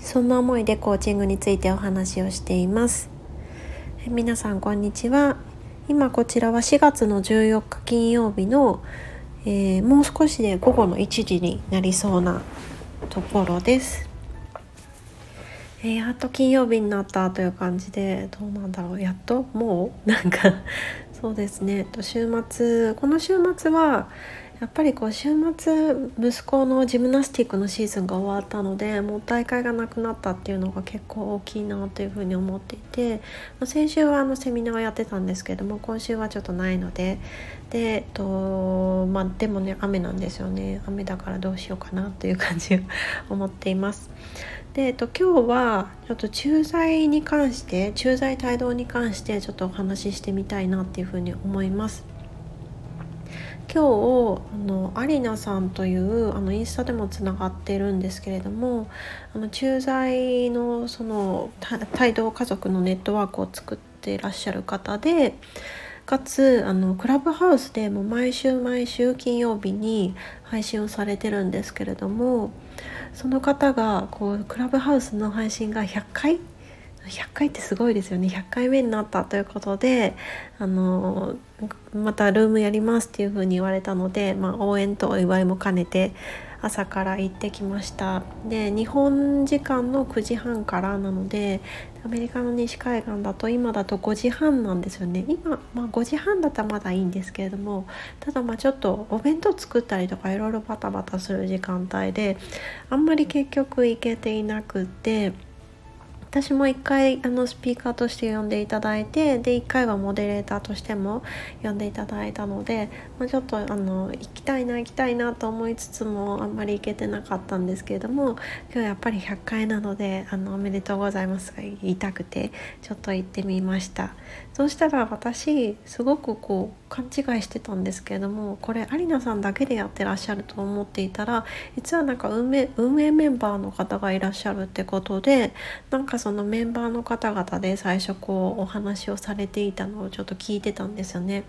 そんな思いでコーチングについてお話をしています。皆さんこんにちは。今こちらは4月の14日金曜日の、えー、もう少しで午後の1時になりそうなところです。えー、やっと金曜日になったという感じでどうなんだろう。やっと？もう？なんかそうですね。と週末この週末はやっぱりこう週末息子のジムナスティックのシーズンが終わったのでもう大会がなくなったっていうのが結構大きいなというふうに思っていて先週はあのセミナーをやってたんですけども今週はちょっとないのでで,、えっとまあ、でもね雨なんですよね雨だからどうしようかなという感じを思っています。で、えっと、今日はちょっと駐在に関して駐在帯同に関してちょっとお話ししてみたいなっていうふうに思います。今日あのアリナさんというあのインスタでもつながってるんですけれどもあの駐在のその帯同家族のネットワークを作っていらっしゃる方でかつあのクラブハウスでも毎週毎週金曜日に配信をされてるんですけれどもその方がこうクラブハウスの配信が100回100回ってすごいですよね100回目になったということであのまたルームやりますっていう風に言われたので、まあ、応援とお祝いも兼ねて朝から行ってきましたで日本時間の9時半からなのでアメリカの西海岸だと今だと5時半なんですよね今、まあ、5時半だったらまだいいんですけれどもただまあちょっとお弁当作ったりとかいろいろバタバタする時間帯であんまり結局行けていなくって。私も1回あのスピーカーとして呼んでいただいてで1回はモデレーターとしても呼んでいただいたので、まあ、ちょっとあの行きたいな行きたいなと思いつつもあんまり行けてなかったんですけれども今日やっぱり100回なのであのおめでとうございますが言いたくてちょっと行ってみました。そうしたら私すごくこう勘違いしてたんですけれどもこれ有奈さんだけでやってらっしゃると思っていたら実はなんか運営運営メンバーの方がいらっしゃるってことでなんかそのメンバーの方々で最初こうお話をされていたのをちょっと聞いてたんですよね。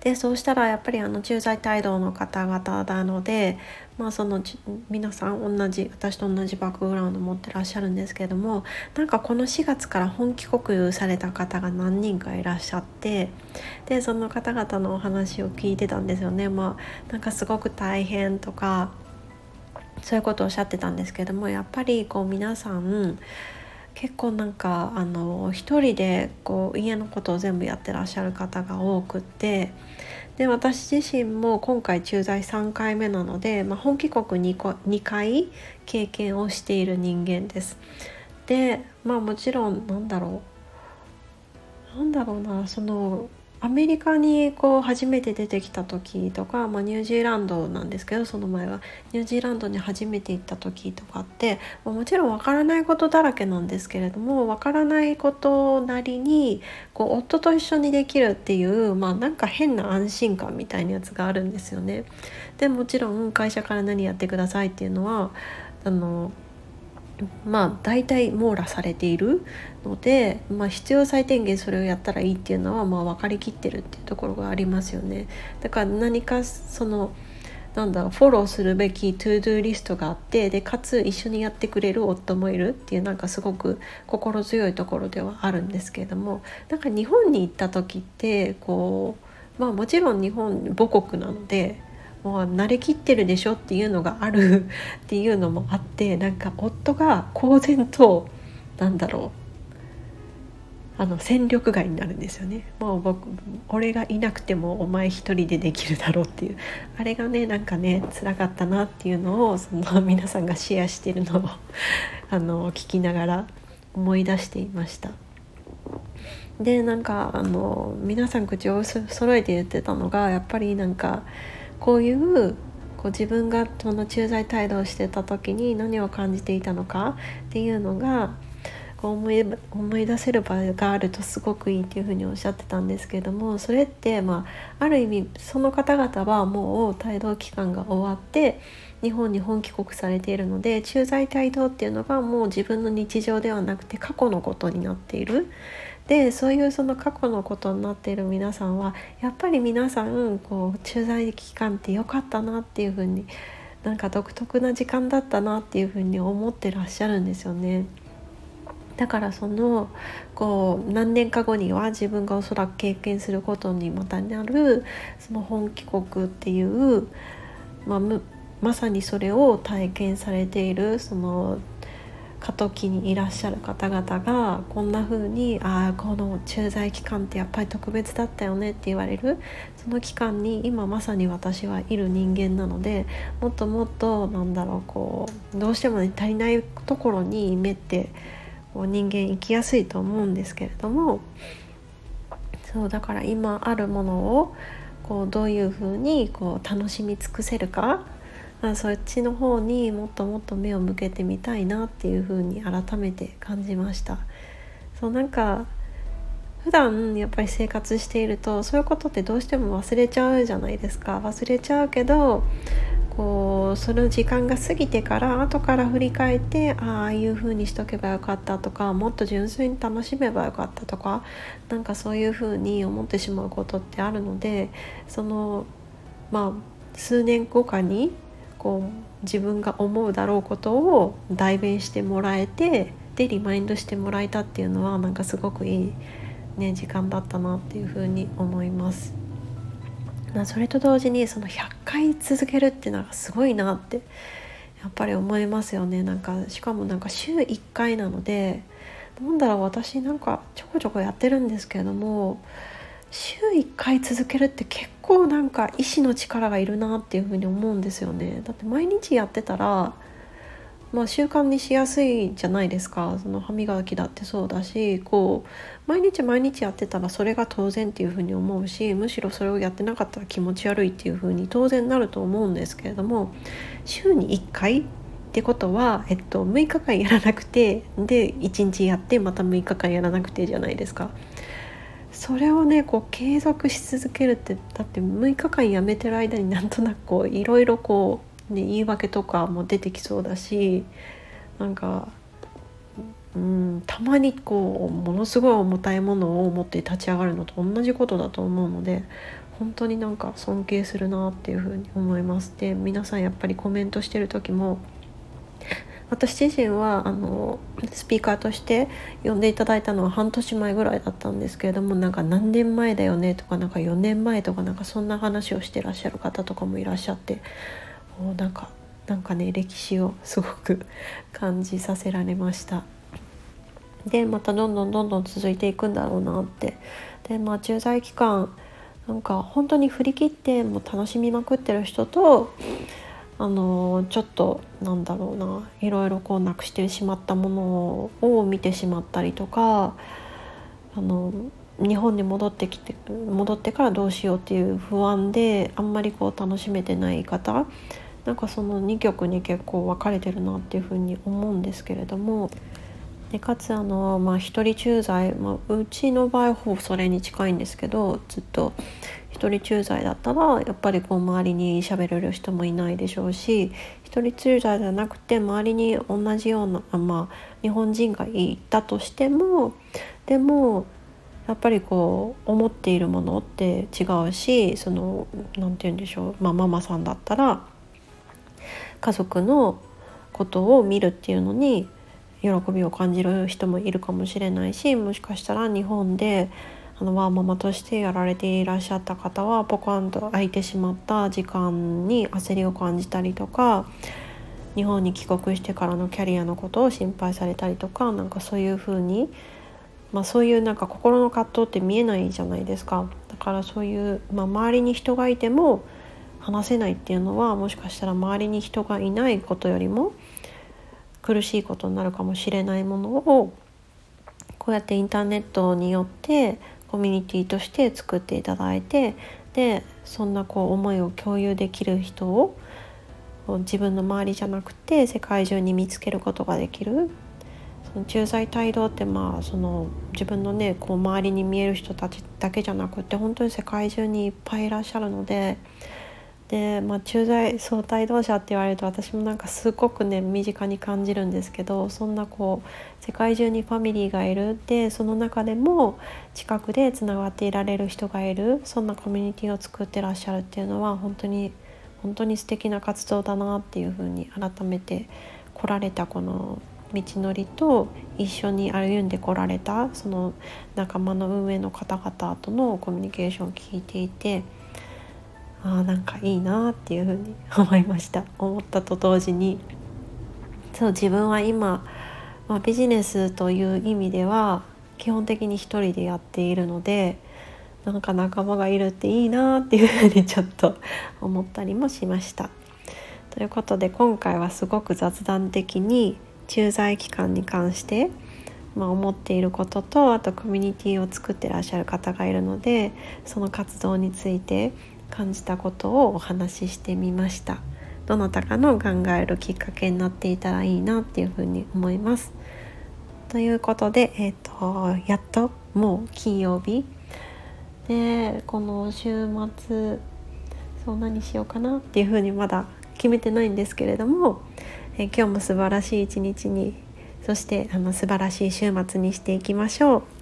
でそうしたらやっぱりあの駐在帯同の方々なので、まあ、その皆さん同じ私と同じバックグラウンド持ってらっしゃるんですけどもなんかこの4月から本帰国有された方が何人かいらっしゃってでその方々のお話を聞いてたんですよね。まあ、なんかすごく大変とかそういうことをおっしゃってたんですけどもやっぱりこう皆さん結構なんかあの一人でこう家のことを全部やってらっしゃる方が多くってで私自身も今回駐在3回目なので、まあ、本帰国 2, 2回経験をしている人間です。でまあもちろんなんだろうなんだろうなそのアメリカにこう初めて出てきた時とか、まあ、ニュージーランドなんですけどその前はニュージーランドに初めて行った時とかって、まあ、もちろんわからないことだらけなんですけれどもわからないことなりにこう夫と一緒にできるっていう、まあ、なんか変な安心感みたいなやつがあるんですよね。でもちろん会社から何やってくださいっていうのはあのまあ大体網羅されているので、まあ、必要最低限それをやったらいいっていうのはまあ分かりきってるっていうところがありますよね。だから何かそのなんだフォローするべき to-do list があってでかつ一緒にやってくれる夫もいるっていうなんかすごく心強いところではあるんですけれどもなんか日本に行った時ってこうまあもちろん日本母国なのでもう慣れきってるでしょっていうのがある っていうのもあってなんか夫が公然となんだろうあの戦力外になるんですよねもう僕俺がいなくてもお前一人でできるだろうっていうあれがねなんかね辛かったなっていうのをその 皆さんがシェアしてるのを あの聞きながら思い出していました。でなんかあの皆さん口を揃えて言ってたのがやっぱりなんかこういうこう自分がその駐在態度をしてた時に何を感じていたのかっていうのがこう思い思い出せる場合があるとすごくいいっていうふうにおっしゃってたんですけどもそれって、まあ、ある意味その方々はもう帯同期間が終わって日本に本帰国されているので駐在帯同っていうのがもう自分の日常ではなくて過去のことになっている。でそういうその過去のことになっている皆さんはやっぱり皆さんこう駐在期間って良かったなっていうふうになんか独特な時間だったなっていうふうに思ってらっしゃるんですよね。だからそのこう何年か後には自分がおそらく経験することにまたなるその本帰国っていう、まあ、まさにそれを体験されているその過渡期にいらっしゃる方々がこんな風に「ああこの駐在期間ってやっぱり特別だったよね」って言われるその期間に今まさに私はいる人間なのでもっともっとなんだろうこうどうしてもね足りないところに目ってこう人間生きやすいと思うんですけれどもそうだから今あるものをこうどういうふうにこう楽しみ尽くせるかあそっちの方にもっともっと目を向けてみたいなっていうふうに改めて感じました。そうなんか普段やっぱり生活しているとそういうことってどうしても忘れちゃうじゃないですか。忘れちゃうけどこうその時間が過ぎてから後から振り返ってああいう風にしとけばよかったとかもっと純粋に楽しめばよかったとかなんかそういう風に思ってしまうことってあるのでそのまあ数年後かにこう自分が思うだろうことを代弁してもらえてでリマインドしてもらえたっていうのはなんかすごくいい、ね、時間だったなっていうふうに思います。それと同時にその100回続けるっていうのがすごいなってやっぱり思いますよねなんかしかもなんか週1回なのでなんだろう私なんかちょこちょこやってるんですけれども週1回続けるって結構なんか意志の力がいるなっていうふうに思うんですよねだって毎日やってたらまあ習慣にしやすいじゃないですかその歯磨きだってそうだしこう毎日毎日やってたらそれが当然っていうふうに思うしむしろそれをやってなかったら気持ち悪いっていうふうに当然なると思うんですけれども週に1回ってことは、えっと、6日間やらなくてで1日やってまた6日間やらなくてじゃないですか。それをねこう継続し続けるってだって6日間やめてる間になんとなくこういろいろこう、ね、言い訳とかも出てきそうだしなんか、うん、たまにこうものすごい重たいものを持って立ち上がるのと同じことだと思うので本当になんか尊敬するなっていうふうに思います。で皆さんやっぱりコメントしてる時も私自身はあのスピーカーとして呼んでいただいたのは半年前ぐらいだったんですけれどもなんか何年前だよねとかなんか4年前とかなんかそんな話をしてらっしゃる方とかもいらっしゃってもうなんかなんかね歴史をすごく感じさせられました。でまたどんどんどんどん続いていくんだろうなってでまあ駐在期間なんか本当に振り切ってもう楽しみまくってる人とあのちょっとなんだろうないろいろこうなくしてしまったものを見てしまったりとかあの日本に戻ってきて戻ってからどうしようっていう不安であんまりこう楽しめてない方なんかその2曲に結構分かれてるなっていうふうに思うんですけれどもでかつあの、まあ、一人駐在、まあ、うちの場合ほぼそれに近いんですけどずっと一人駐在だったらやっぱりこう周りに喋れる人もいないでしょうし一人駐在じゃなくて周りに同じようなまあ日本人がいたとしてもでもやっぱりこう思っているものって違うしその何て言うんでしょう、まあ、ママさんだったら家族のことを見るっていうのに喜びを感じる人もいるかもしれないしもしかしたら日本であのワーママとしてやられていらっしゃった方はポカンと空いてしまった時間に焦りを感じたりとか日本に帰国してからのキャリアのことを心配されたりとかなんかそういうふうに、まあ、そういうなんか心の葛藤って見えないじゃないですか。だからそういう、まあ、周りに人がいても話せないっていうのはもしかしたら周りに人がいないことよりも苦しいことになるかもしれないものをこうやってインターネットによってコミュニティとして作っていただいてでそんなこう思いを共有できる人を自分の周りじゃなくて世界中に見つけることができる。その駐在帯同ってまあその自分のねこう周りに見える人たちだけじゃなくて本当に世界中にいっぱいいらっしゃるのでで、まあ、駐在相対同者って言われると私もなんかすごくね身近に感じるんですけどそんなこう世界中にファミリーがいるでその中でも近くでつながっていられる人がいるそんなコミュニティを作ってらっしゃるっていうのは本当に本当に素敵な活動だなっていうふうに改めて来られたこの道のりと一緒に歩んでこられたその仲間の運営の方々とのコミュニケーションを聞いていて。あなんかいいなっていうふうに 思いました思ったと同時にそう自分は今、まあ、ビジネスという意味では基本的に一人でやっているのでなんか仲間がいるっていいなっていうふうに ちょっと思ったりもしました。ということで今回はすごく雑談的に駐在期間に関して、まあ、思っていることとあとコミュニティを作ってらっしゃる方がいるのでその活動について感じたことをお話ししてみました。どなたかの考えるきっかけになっていたらいいなっていうふうに思います。ということで、えーと、やっともう金曜日。でこの週末そう何しようかなっていうふうにまだ決めてないんですけれども、えー、今日も素晴らしい一日にそしてあの素晴らしい週末にしていきましょう。